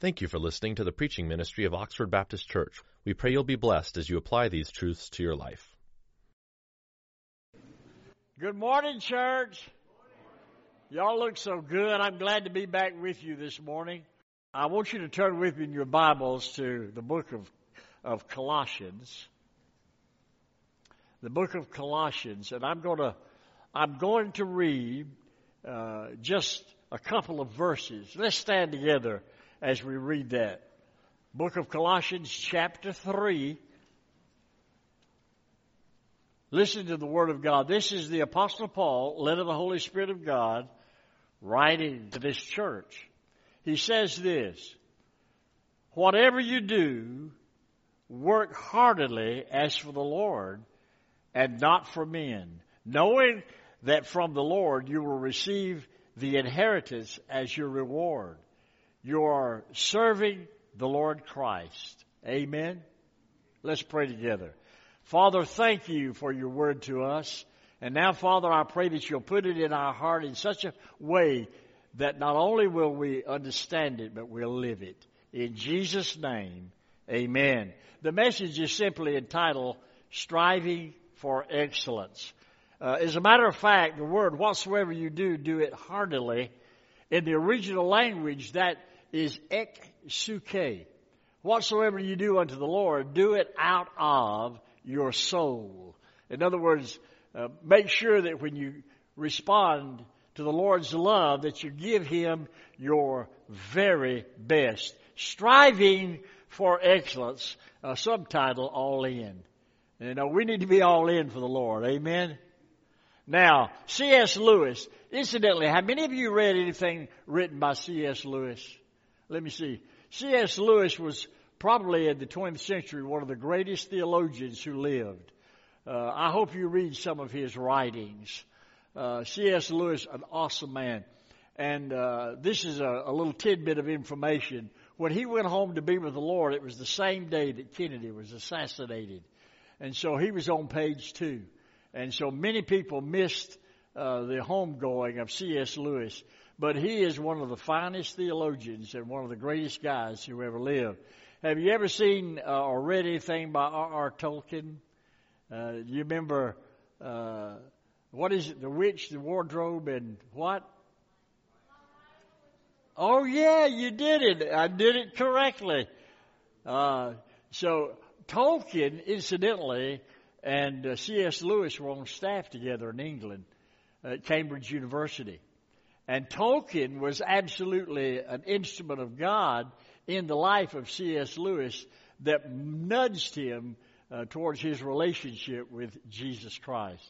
Thank you for listening to the preaching ministry of Oxford Baptist Church. We pray you'll be blessed as you apply these truths to your life. Good morning, church. Y'all look so good. I'm glad to be back with you this morning. I want you to turn with me in your Bibles to the book of, of Colossians. The book of Colossians, and I'm going to I'm going to read uh, just a couple of verses. Let's stand together as we read that. Book of Colossians, chapter 3. Listen to the Word of God. This is the Apostle Paul, led of the Holy Spirit of God, writing to this church. He says this Whatever you do, work heartily as for the Lord and not for men, knowing that from the Lord you will receive the inheritance as your reward. You are serving the Lord Christ. Amen. Let's pray together. Father, thank you for your word to us. And now, Father, I pray that you'll put it in our heart in such a way that not only will we understand it, but we'll live it. In Jesus' name, amen. The message is simply entitled Striving for Excellence. Uh, as a matter of fact, the word whatsoever you do, do it heartily. In the original language, that is ek suke. Whatsoever you do unto the Lord, do it out of your soul. In other words, uh, make sure that when you respond to the Lord's love, that you give Him your very best. Striving for excellence, a subtitle, All In. You know, we need to be all in for the Lord. Amen? Now, C.S. Lewis, incidentally, have many of you read anything written by C.S. Lewis? Let me see. C.S. Lewis was probably in the 20th century one of the greatest theologians who lived. Uh, I hope you read some of his writings. Uh, C.S. Lewis, an awesome man. And uh, this is a, a little tidbit of information. When he went home to be with the Lord, it was the same day that Kennedy was assassinated. And so he was on page two. And so many people missed uh, the homegoing of C.S. Lewis. But he is one of the finest theologians and one of the greatest guys who ever lived. Have you ever seen uh, or read anything by R.R. Tolkien? Uh, you remember, uh, what is it, The Witch, the Wardrobe, and what? Oh, yeah, you did it. I did it correctly. Uh, so, Tolkien, incidentally, and uh, C.S. Lewis were on staff together in England at Cambridge University. And Tolkien was absolutely an instrument of God in the life of C.S. Lewis that nudged him uh, towards his relationship with Jesus Christ.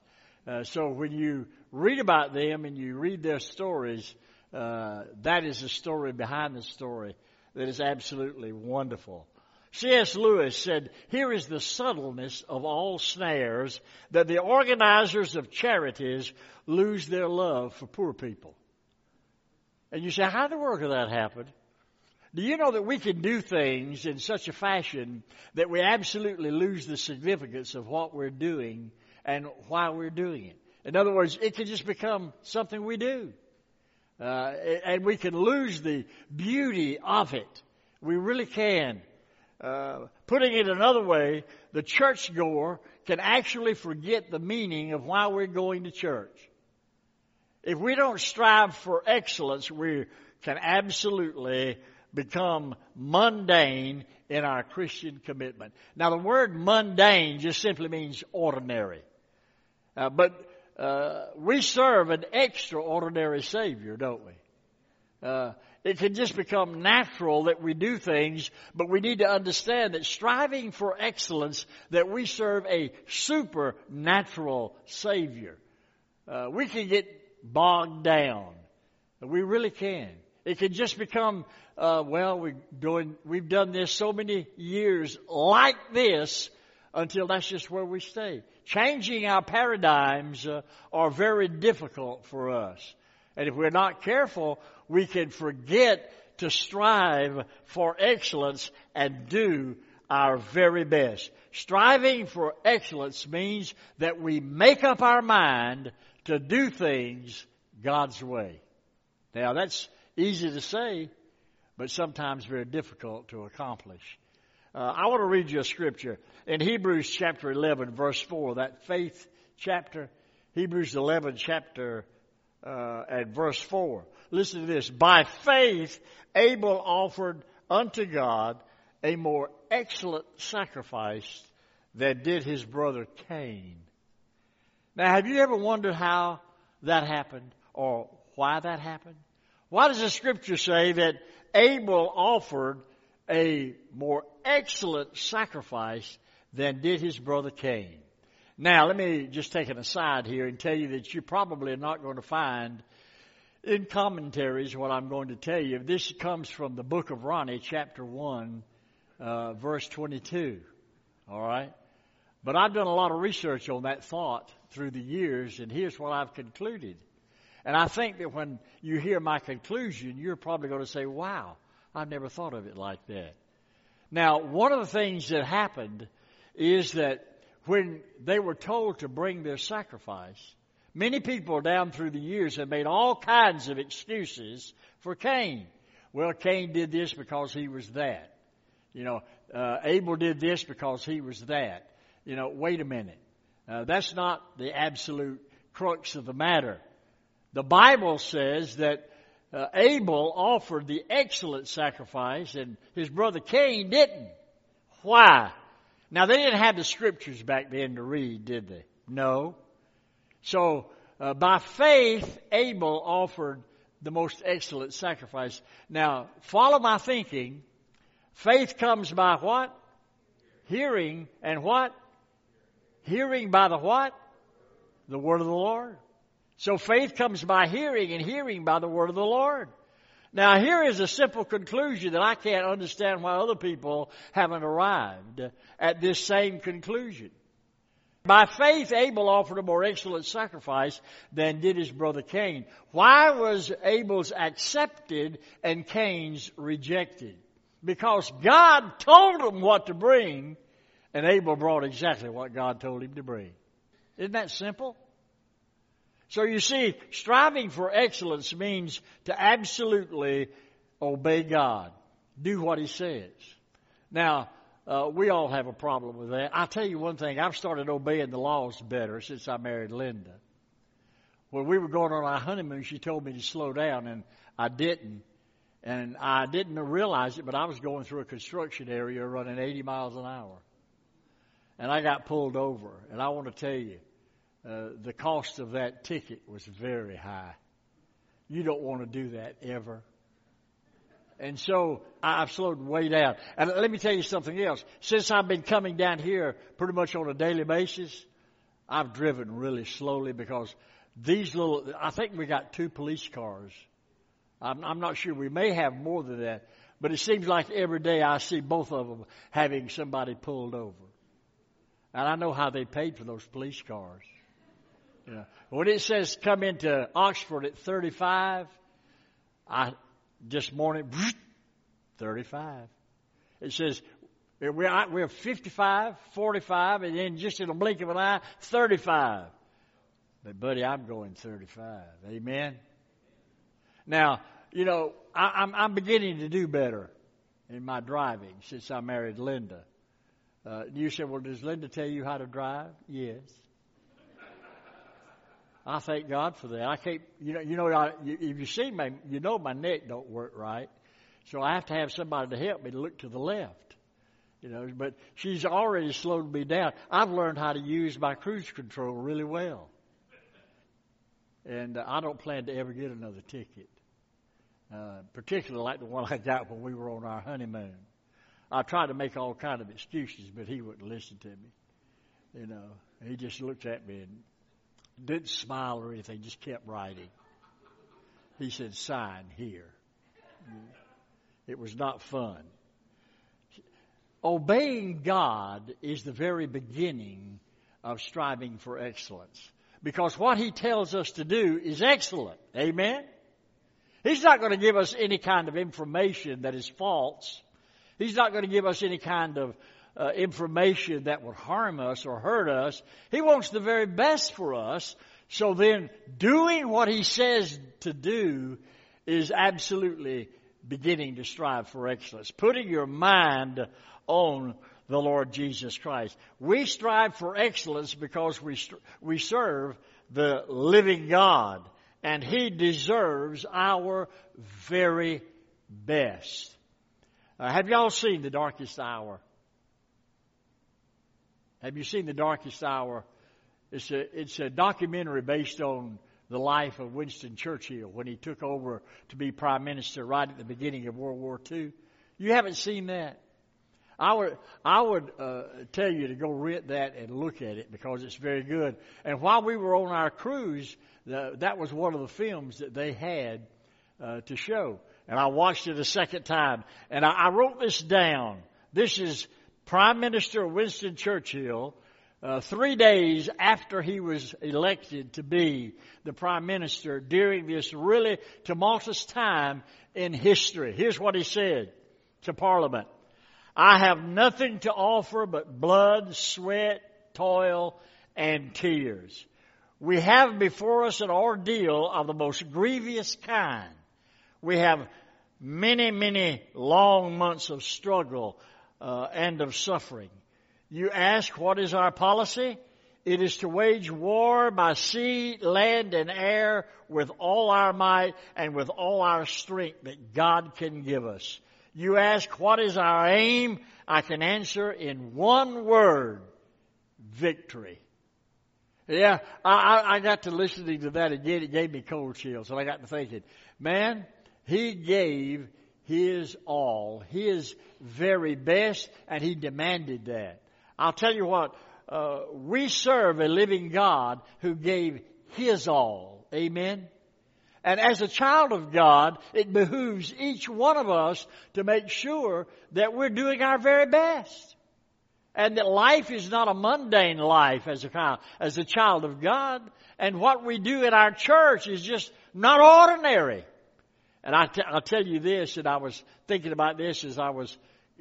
Uh, so when you read about them and you read their stories, uh, that is the story behind the story that is absolutely wonderful. C.S. Lewis said, Here is the subtleness of all snares that the organizers of charities lose their love for poor people. And you say, How in the world could that happen? Do you know that we can do things in such a fashion that we absolutely lose the significance of what we're doing and why we're doing it? In other words, it can just become something we do. Uh, and we can lose the beauty of it. We really can. Uh, putting it another way, the churchgoer can actually forget the meaning of why we're going to church. If we don't strive for excellence, we can absolutely become mundane in our Christian commitment. Now, the word mundane just simply means ordinary. Uh, but uh, we serve an extraordinary Savior, don't we? Uh, it can just become natural that we do things, but we need to understand that striving for excellence, that we serve a supernatural Savior. Uh, we can get bogged down. We really can. It can just become, uh, well, we doing, we've done this so many years like this until that's just where we stay. Changing our paradigms uh, are very difficult for us. And if we're not careful, we can forget to strive for excellence and do our very best. Striving for excellence means that we make up our mind to do things God's way. Now that's easy to say, but sometimes very difficult to accomplish. Uh, I want to read you a scripture in Hebrews chapter 11, verse 4, that faith chapter, Hebrews 11, chapter uh, at verse 4. Listen to this. By faith, Abel offered unto God a more excellent sacrifice than did his brother Cain. Now, have you ever wondered how that happened or why that happened? Why does the scripture say that Abel offered a more excellent sacrifice than did his brother Cain? Now, let me just take an aside here and tell you that you probably are not going to find in commentaries what I'm going to tell you. This comes from the book of Ronnie, chapter 1, uh, verse 22. All right? But I've done a lot of research on that thought through the years, and here's what I've concluded. And I think that when you hear my conclusion, you're probably going to say, wow, I've never thought of it like that. Now, one of the things that happened is that when they were told to bring their sacrifice, many people down through the years have made all kinds of excuses for Cain. Well, Cain did this because he was that. You know, uh, Abel did this because he was that. You know, wait a minute. Uh, that's not the absolute crux of the matter. The Bible says that uh, Abel offered the excellent sacrifice and his brother Cain didn't. Why? Now they didn't have the scriptures back then to read, did they? No. So uh, by faith, Abel offered the most excellent sacrifice. Now follow my thinking. Faith comes by what? Hearing and what? Hearing by the what? The word of the Lord. So faith comes by hearing and hearing by the word of the Lord. Now here is a simple conclusion that I can't understand why other people haven't arrived at this same conclusion. By faith, Abel offered a more excellent sacrifice than did his brother Cain. Why was Abel's accepted and Cain's rejected? Because God told him what to bring, and Abel brought exactly what God told him to bring. Isn't that simple? So you see, striving for excellence means to absolutely obey God. Do what He says. Now, uh, we all have a problem with that. I'll tell you one thing. I've started obeying the laws better since I married Linda. When we were going on our honeymoon, she told me to slow down, and I didn't. And I didn't realize it, but I was going through a construction area running 80 miles an hour. And I got pulled over. And I want to tell you, uh, the cost of that ticket was very high. You don't want to do that ever. And so I've slowed way down. And let me tell you something else. Since I've been coming down here pretty much on a daily basis, I've driven really slowly because these little, I think we got two police cars. I'm, I'm not sure. We may have more than that. But it seems like every day I see both of them having somebody pulled over. And I know how they paid for those police cars. You know, when it says come into Oxford at 35, I just morning 35. It says we're we're 55, 45, and then just in a blink of an eye, 35. But buddy, I'm going 35. Amen. Now, you know, I, I'm I'm beginning to do better in my driving since I married Linda. Uh, you said, well, does Linda tell you how to drive? Yes. I thank God for that. I can't, you know, you know, I, if you see me, you know my neck don't work right, so I have to have somebody to help me to look to the left. You know, but she's already slowed me down. I've learned how to use my cruise control really well, and uh, I don't plan to ever get another ticket, uh, particularly like the one I got when we were on our honeymoon. I tried to make all kind of excuses, but he wouldn't listen to me. You know, he just looked at me and didn't smile or anything, just kept writing. He said, sign here. It was not fun. Obeying God is the very beginning of striving for excellence. Because what He tells us to do is excellent. Amen? He's not going to give us any kind of information that is false. He's not going to give us any kind of uh, information that would harm us or hurt us. He wants the very best for us. So then doing what he says to do is absolutely beginning to strive for excellence, putting your mind on the Lord Jesus Christ. We strive for excellence because we, we serve the living God and He deserves our very best. Uh, have y'all seen The Darkest Hour? Have you seen The Darkest Hour? It's a, it's a documentary based on the life of Winston Churchill when he took over to be prime minister right at the beginning of World War II. You haven't seen that? I would, I would uh, tell you to go rent that and look at it because it's very good. And while we were on our cruise, the, that was one of the films that they had uh, to show. And I watched it a second time. And I, I wrote this down. This is Prime Minister Winston Churchill, uh, three days after he was elected to be the Prime Minister during this really tumultuous time in history. Here's what he said to Parliament. I have nothing to offer but blood, sweat, toil, and tears. We have before us an ordeal of the most grievous kind. We have many, many long months of struggle uh, and of suffering. You ask, what is our policy? It is to wage war by sea, land, and air with all our might and with all our strength that God can give us. You ask, what is our aim? I can answer in one word, victory. Yeah, I, I got to listening to that again. It gave me cold chills. And I got to thinking, man, he gave his all, his very best, and he demanded that. I'll tell you what, uh, we serve a living God who gave his all. Amen. And as a child of God, it behooves each one of us to make sure that we're doing our very best. And that life is not a mundane life as a as a child of God. And what we do in our church is just not ordinary. And I t- I'll tell you this, and I was thinking about this as I was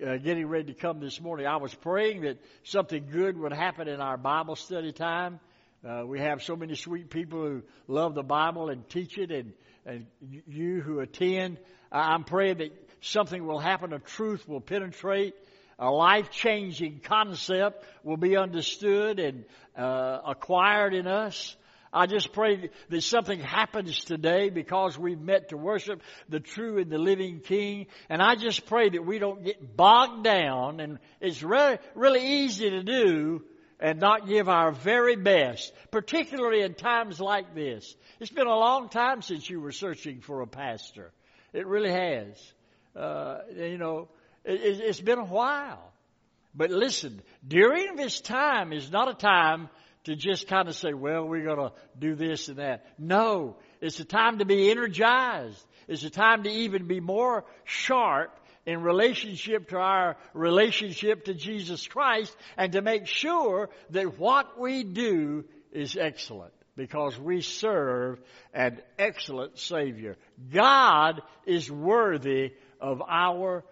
uh, getting ready to come this morning. I was praying that something good would happen in our Bible study time. Uh, we have so many sweet people who love the Bible and teach it, and, and you who attend. I'm praying that something will happen, a truth will penetrate, a life changing concept will be understood and uh, acquired in us. I just pray that something happens today because we've met to worship the true and the living King. And I just pray that we don't get bogged down, and it's really, really easy to do and not give our very best, particularly in times like this. It's been a long time since you were searching for a pastor. It really has. Uh, you know, it, it's been a while. But listen, during this time is not a time to just kind of say, well, we're going to do this and that. No, it's a time to be energized. It's a time to even be more sharp in relationship to our relationship to Jesus Christ and to make sure that what we do is excellent because we serve an excellent Savior. God is worthy of our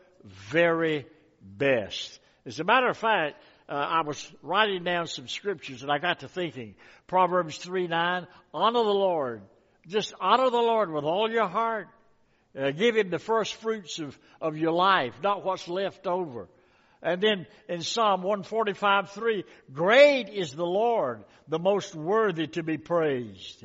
very best. As a matter of fact, uh, I was writing down some scriptures and I got to thinking. Proverbs 3 9, honor the Lord. Just honor the Lord with all your heart, uh, give him the first fruits of, of your life, not what's left over. And then in Psalm 145, 3, great is the Lord, the most worthy to be praised.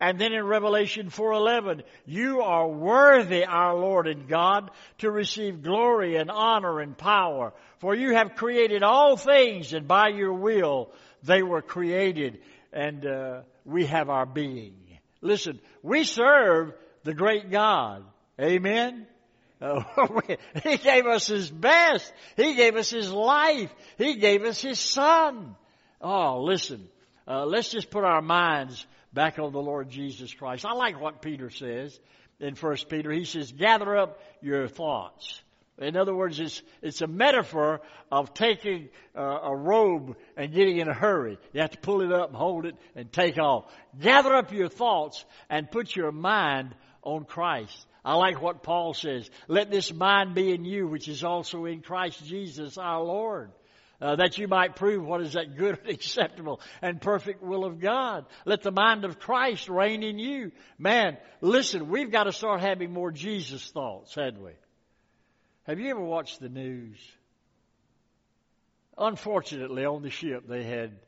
And then in Revelation 4:11, you are worthy, our Lord and God, to receive glory and honor and power, for you have created all things, and by your will they were created, and uh, we have our being. Listen, we serve the great God. Amen? Uh, he gave us His best. He gave us His life. He gave us His Son. Oh, listen. Uh, let's just put our minds back on the Lord Jesus Christ. I like what Peter says in First Peter. He says, gather up your thoughts. In other words, it's, it's a metaphor of taking uh, a robe and getting in a hurry. You have to pull it up and hold it and take off. Gather up your thoughts and put your mind on Christ. I like what Paul says. Let this mind be in you, which is also in Christ Jesus our Lord. Uh, that you might prove what is that good and acceptable and perfect will of God. Let the mind of Christ reign in you. Man, listen, we've got to start having more Jesus thoughts, hadn't we? Have you ever watched the news? Unfortunately, on the ship they had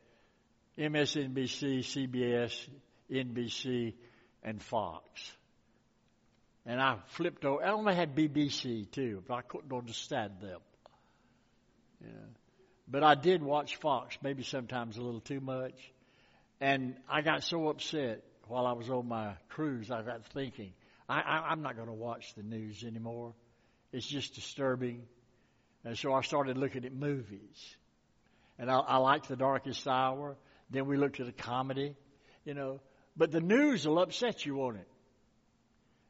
MSNBC, CBS, NBC, and Fox. And I flipped over. I only had BBC too, but I couldn't understand them. Yeah. But I did watch Fox, maybe sometimes a little too much. And I got so upset while I was on my cruise, I got thinking, I, I, I'm not going to watch the news anymore. It's just disturbing. And so I started looking at movies. And I, I liked The Darkest Hour. Then we looked at a comedy, you know. But the news will upset you, won't it?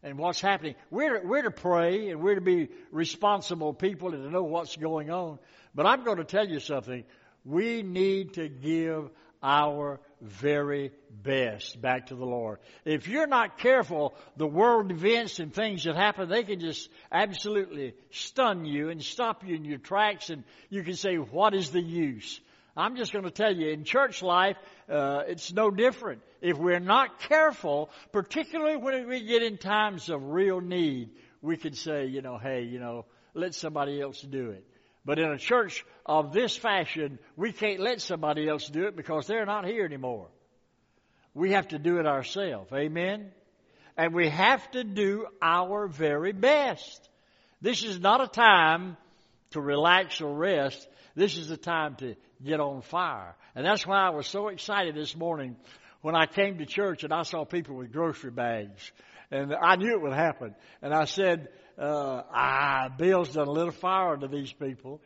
And what's happening. We're, we're to pray and we're to be responsible people and to know what's going on. But I'm going to tell you something. We need to give our very best back to the Lord. If you're not careful, the world events and things that happen, they can just absolutely stun you and stop you in your tracks and you can say, what is the use? I'm just going to tell you, in church life, uh, it's no different. If we're not careful, particularly when we get in times of real need, we can say, you know, hey, you know, let somebody else do it. But in a church of this fashion, we can't let somebody else do it because they're not here anymore. We have to do it ourselves. Amen? And we have to do our very best. This is not a time to relax or rest. This is a time to get on fire. And that's why I was so excited this morning when I came to church and I saw people with grocery bags. And I knew it would happen. And I said, uh, ah, Bill's done a little fire to these people.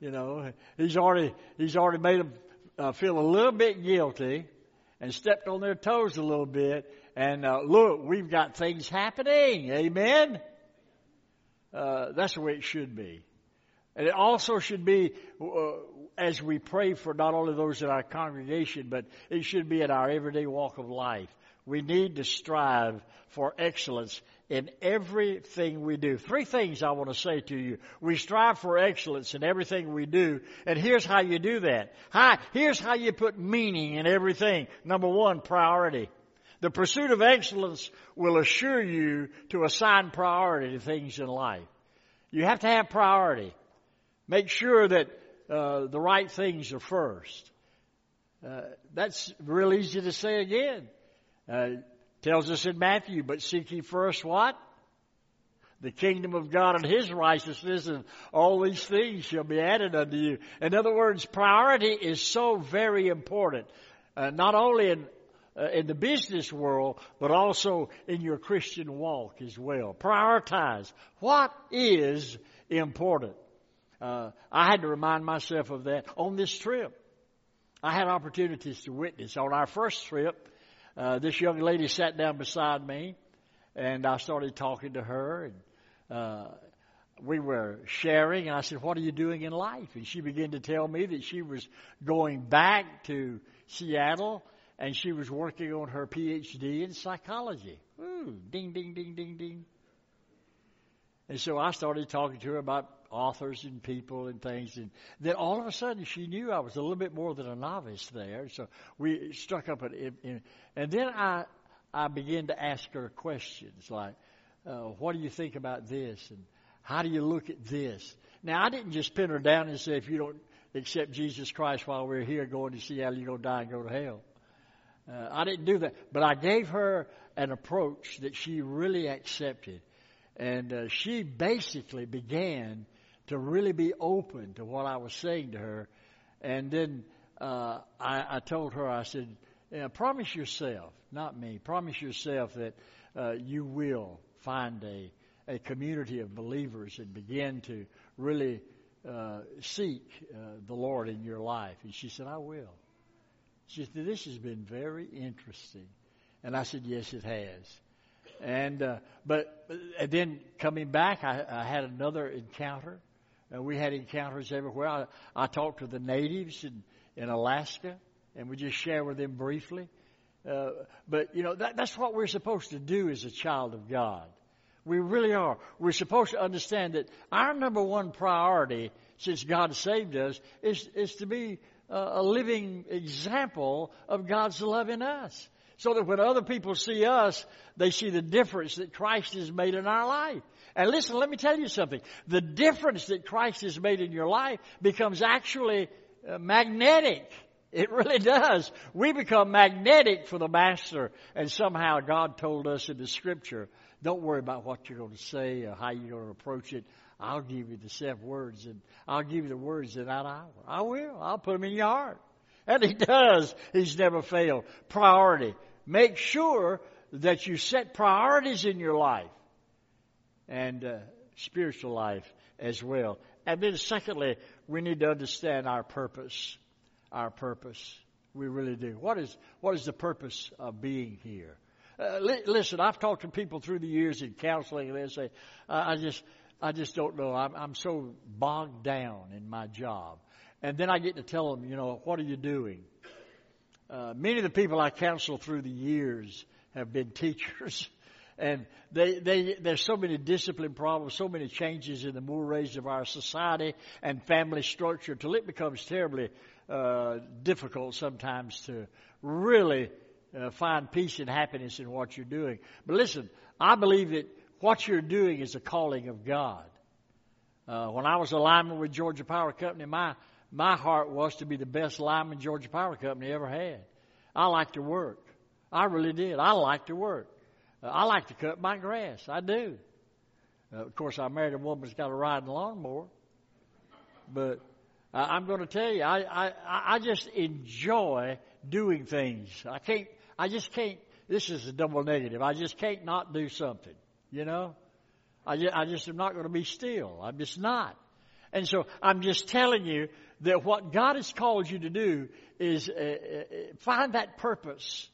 You know, he's already, he's already made them uh, feel a little bit guilty and stepped on their toes a little bit. And uh, look, we've got things happening. Amen? Uh, that's the way it should be. And it also should be uh, as we pray for not only those in our congregation, but it should be in our everyday walk of life. We need to strive for excellence in everything we do. Three things I want to say to you. We strive for excellence in everything we do, and here's how you do that. Hi, here's how you put meaning in everything. Number one, priority. The pursuit of excellence will assure you to assign priority to things in life. You have to have priority. Make sure that uh, the right things are first. Uh, that's real easy to say again. Uh, tells us in Matthew, but seek ye first what? The kingdom of God and His righteousness and all these things shall be added unto you. In other words, priority is so very important. Uh, not only in uh, in the business world, but also in your Christian walk as well. Prioritize. What is important? Uh, I had to remind myself of that on this trip. I had opportunities to witness. On our first trip, uh, this young lady sat down beside me, and I started talking to her, and uh, we were sharing, and I said, "What are you doing in life?" And she began to tell me that she was going back to Seattle, and she was working on her PhD in psychology. Ooh, ding, ding, ding, ding, ding. And so I started talking to her about authors and people and things. And then all of a sudden she knew I was a little bit more than a novice there. So we struck up an, and then I, I began to ask her questions like, uh, what do you think about this? And how do you look at this? Now I didn't just pin her down and say, if you don't accept Jesus Christ while we're here going to Seattle, you're going to die and go to hell. Uh, I didn't do that, but I gave her an approach that she really accepted. And uh, she basically began to really be open to what I was saying to her. And then uh, I, I told her, I said, yeah, promise yourself, not me, promise yourself that uh, you will find a, a community of believers and begin to really uh, seek uh, the Lord in your life. And she said, I will. She said, this has been very interesting. And I said, yes, it has. And, uh, but, and then coming back, I, I had another encounter uh, we had encounters everywhere. I, I talked to the natives in, in Alaska, and we just share with them briefly. Uh, but you know that, that's what we're supposed to do as a child of God. We really are. We're supposed to understand that our number one priority since God saved us is, is to be a living example of God's love in us. So that when other people see us, they see the difference that Christ has made in our life. And listen, let me tell you something. The difference that Christ has made in your life becomes actually uh, magnetic. It really does. We become magnetic for the Master. And somehow God told us in the scripture, don't worry about what you're going to say or how you're going to approach it. I'll give you the seven words and I'll give you the words in that hour. I will. I'll put them in your heart. And he does. He's never failed. Priority. Make sure that you set priorities in your life and uh, spiritual life as well. And then secondly, we need to understand our purpose. Our purpose. We really do. What is, what is the purpose of being here? Uh, li- listen, I've talked to people through the years in counseling, and they say, I just, I just don't know. I'm, I'm so bogged down in my job. And then I get to tell them, you know, what are you doing? Uh, many of the people I counsel through the years have been teachers. And they, they, there's so many discipline problems, so many changes in the mores of our society and family structure till it becomes terribly uh, difficult sometimes to really uh, find peace and happiness in what you're doing. But listen, I believe that what you're doing is a calling of God. Uh, when I was a lineman with Georgia Power Company, my my heart was to be the best lineman Georgia Power Company ever had. I liked to work. I really did. I liked to work. Uh, I like to cut my grass. I do. Uh, of course, I married a woman that's got a riding lawnmower. But uh, I'm going to tell you, I, I I just enjoy doing things. I can't. I just can't. This is a double negative. I just can't not do something. You know, I just, I just am not going to be still. I'm just not. And so I'm just telling you that what God has called you to do is uh, uh, find that purpose.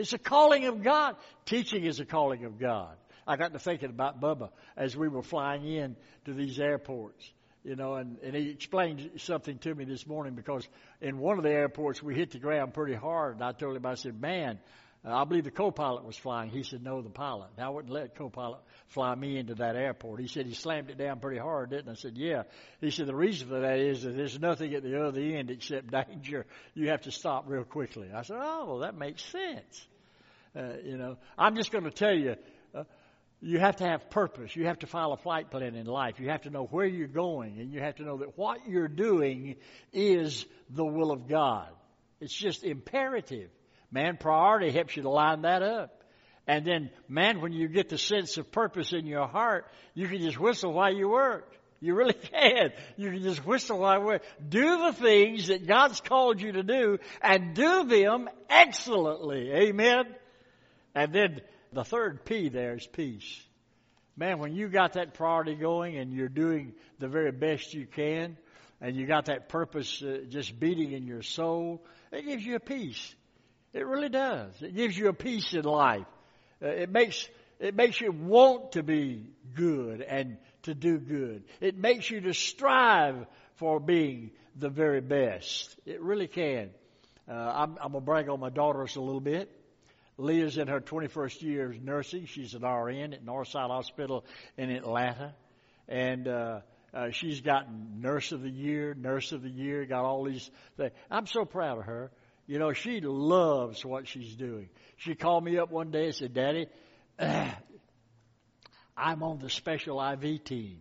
It's a calling of God. Teaching is a calling of God. I got to thinking about Bubba as we were flying in to these airports, you know, and, and he explained something to me this morning because in one of the airports we hit the ground pretty hard and I told him, I said, man, uh, I believe the co-pilot was flying. He said, no, the pilot. I wouldn't let co-pilot fly me into that airport. He said he slammed it down pretty hard, didn't I? I said, yeah. He said, the reason for that is that there's nothing at the other end except danger. You have to stop real quickly. I said, oh, well, that makes sense. Uh, you know, I'm just going to tell you, uh, you have to have purpose. You have to file a flight plan in life. You have to know where you're going, and you have to know that what you're doing is the will of God. It's just imperative. Man, priority helps you to line that up. And then, man, when you get the sense of purpose in your heart, you can just whistle while you work. You really can. You can just whistle while you work. Do the things that God's called you to do and do them excellently. Amen. And then the third P there is peace. Man, when you got that priority going and you're doing the very best you can, and you got that purpose uh, just beating in your soul, it gives you a peace. It really does. It gives you a peace in life. Uh, it makes it makes you want to be good and to do good. It makes you to strive for being the very best. It really can. Uh, I'm, I'm gonna brag on my daughters a little bit. Leah's in her 21st year of nursing. She's an RN at Northside Hospital in Atlanta, and uh, uh, she's gotten Nurse of the Year, Nurse of the Year, got all these things. I'm so proud of her. You know, she loves what she's doing. She called me up one day and said, Daddy, I'm on the special IV team.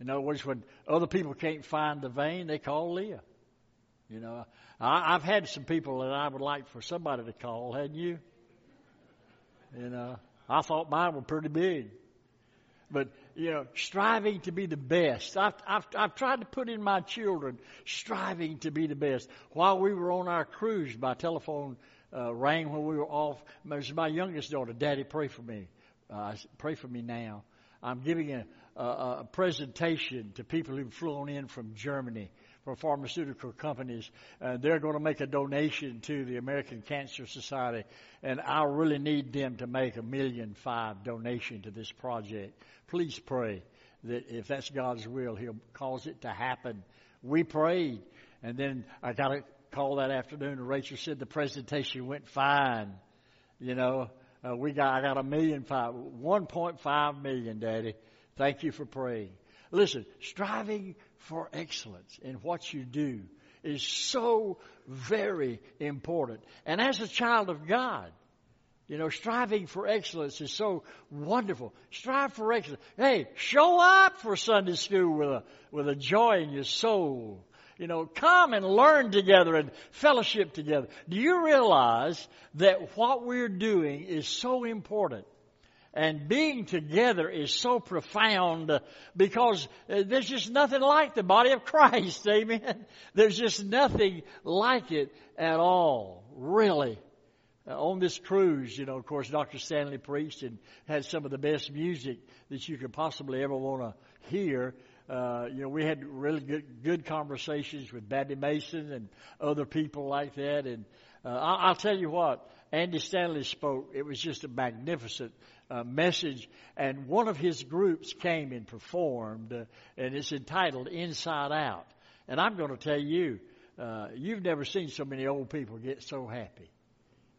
In other words, when other people can't find the vein, they call Leah. You know, I, I've had some people that I would like for somebody to call, hadn't you? You know, I thought mine were pretty big. But you know, striving to be the best. I've, I've, I've tried to put in my children striving to be the best. While we were on our cruise, my telephone uh, rang when we were off. It was my youngest daughter. Daddy, pray for me. Uh, pray for me now. I'm giving a, a, a presentation to people who've flown in from Germany for pharmaceutical companies. Uh, they're going to make a donation to the American Cancer Society, and I really need them to make a million five donation to this project. Please pray that if that's God's will, He'll cause it to happen. We prayed, and then I got a call that afternoon, and Rachel said the presentation went fine. You know, Uh, we got I got a million five, one point five million, Daddy. Thank you for praying. Listen, striving for excellence in what you do is so very important. And as a child of God, you know, striving for excellence is so wonderful. Strive for excellence. Hey, show up for Sunday school with a, with a joy in your soul. You know, come and learn together and fellowship together. Do you realize that what we're doing is so important? And being together is so profound because uh, there's just nothing like the body of Christ. Amen. There's just nothing like it at all. Really. Uh, on this cruise, you know, of course, Dr. Stanley preached and had some of the best music that you could possibly ever want to hear. Uh, you know, we had really good, good conversations with Babbie Mason and other people like that. And uh, I'll tell you what, Andy Stanley spoke. It was just a magnificent message, and one of his groups came and performed, uh, and it's entitled Inside Out. And I'm going to tell you, uh, you've never seen so many old people get so happy.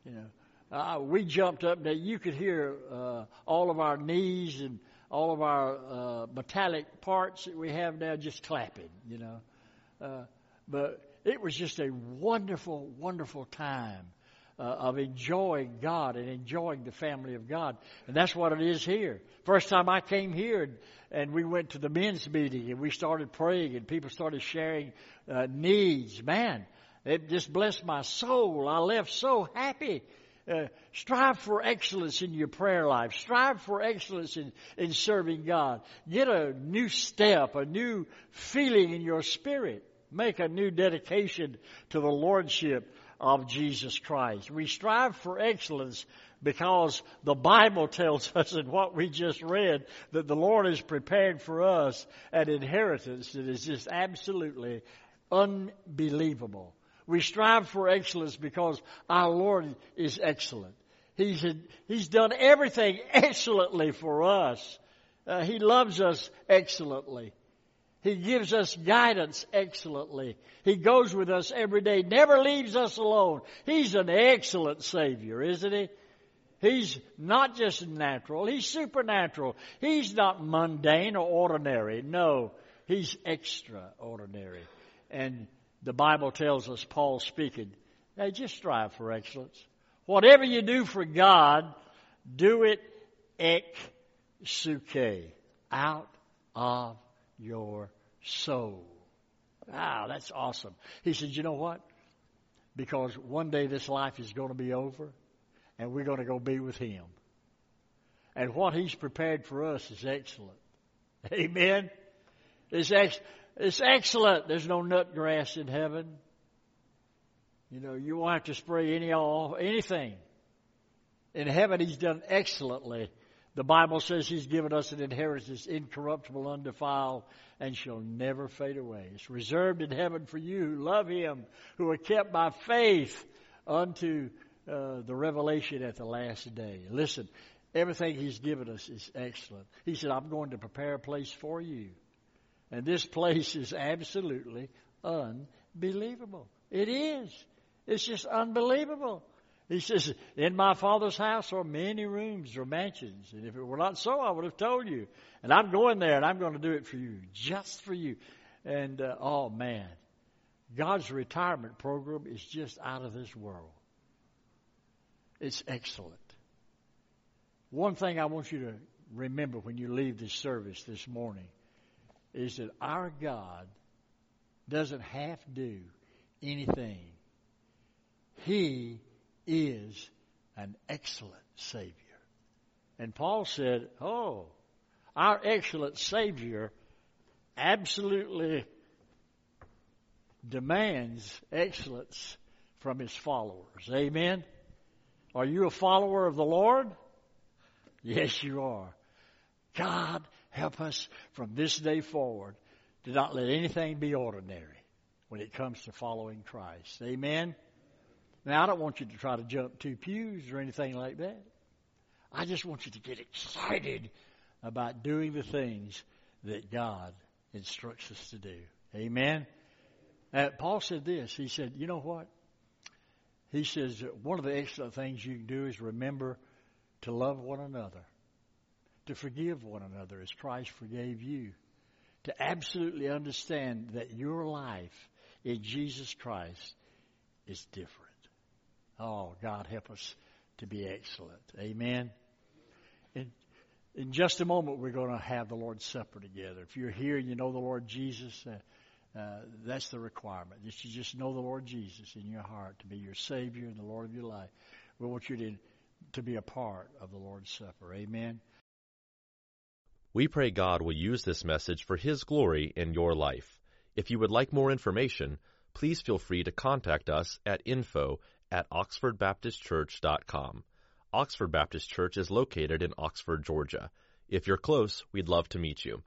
You know, uh, we jumped up there. You could hear uh, all of our knees and all of our uh, metallic parts that we have now just clapping. You know, but it was just a wonderful, wonderful time uh, of enjoying God and enjoying the family of God. And that's what it is here. First time I came here and, and we went to the men's meeting and we started praying and people started sharing uh, needs. Man, it just blessed my soul. I left so happy. Uh, strive for excellence in your prayer life. Strive for excellence in, in serving God. Get a new step, a new feeling in your spirit. Make a new dedication to the Lordship of Jesus Christ. We strive for excellence because the Bible tells us in what we just read that the Lord has prepared for us an inheritance that is just absolutely unbelievable. We strive for excellence because our Lord is excellent. He's, he's done everything excellently for us. Uh, he loves us excellently. He gives us guidance excellently. He goes with us every day, never leaves us alone. He's an excellent Savior, isn't He? He's not just natural, He's supernatural. He's not mundane or ordinary. No, He's extraordinary. And the Bible tells us, Paul speaking, hey, just strive for excellence. Whatever you do for God, do it ex suke, out of your soul. Wow, that's awesome. He said, You know what? Because one day this life is going to be over and we're going to go be with Him. And what He's prepared for us is excellent. Amen? It's, ex- it's excellent. There's no nut grass in heaven. You know, you won't have to spray any all anything. In heaven, He's done excellently the Bible says He's given us an inheritance incorruptible, undefiled, and shall never fade away. It's reserved in heaven for you who love Him, who are kept by faith unto uh, the revelation at the last day. Listen, everything He's given us is excellent. He said, I'm going to prepare a place for you. And this place is absolutely unbelievable. It is. It's just unbelievable. He says, In my Father's house are many rooms or mansions. And if it were not so, I would have told you. And I'm going there and I'm going to do it for you, just for you. And, uh, oh man, God's retirement program is just out of this world. It's excellent. One thing I want you to remember when you leave this service this morning is that our God doesn't have to do anything. He is an excellent Savior. And Paul said, Oh, our excellent Savior absolutely demands excellence from his followers. Amen? Are you a follower of the Lord? Yes, you are. God, help us from this day forward to not let anything be ordinary when it comes to following Christ. Amen? Now, I don't want you to try to jump two pews or anything like that. I just want you to get excited about doing the things that God instructs us to do. Amen. Uh, Paul said this. He said, "You know what?" He says one of the excellent things you can do is remember to love one another, to forgive one another as Christ forgave you, to absolutely understand that your life in Jesus Christ is different. Oh, God help us to be excellent. Amen. In, in just a moment, we're going to have the Lord's Supper together. If you're here and you know the Lord Jesus, uh, uh, that's the requirement. That you just know the Lord Jesus in your heart to be your Savior and the Lord of your life. We want you to, to be a part of the Lord's Supper. Amen. We pray God will use this message for His glory in your life. If you would like more information, please feel free to contact us at info at oxfordbaptistchurch.com. Oxford Baptist Church is located in Oxford, Georgia. If you're close, we'd love to meet you.